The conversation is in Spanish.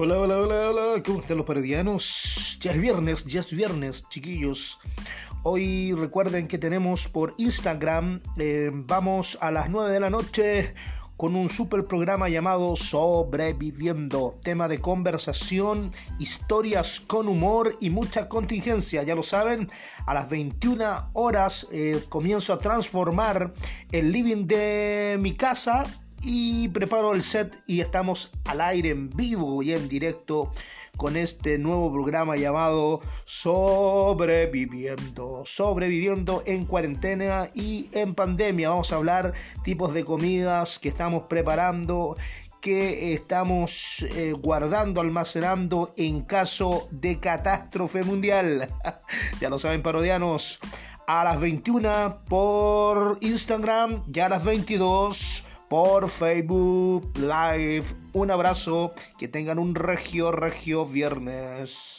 Hola, hola, hola, hola, ¿cómo están los parodianos? Ya es viernes, ya es viernes, chiquillos. Hoy recuerden que tenemos por Instagram, eh, vamos a las 9 de la noche con un super programa llamado Sobreviviendo, tema de conversación, historias con humor y mucha contingencia, ya lo saben, a las 21 horas eh, comienzo a transformar el living de mi casa y preparo el set y estamos al aire en vivo y en directo con este nuevo programa llamado Sobreviviendo, sobreviviendo en cuarentena y en pandemia. Vamos a hablar tipos de comidas que estamos preparando, que estamos eh, guardando, almacenando en caso de catástrofe mundial. ya lo saben, parodianos. A las 21 por Instagram, ya a las 22 por Facebook Live. Un abrazo, que tengan un regio, regio viernes.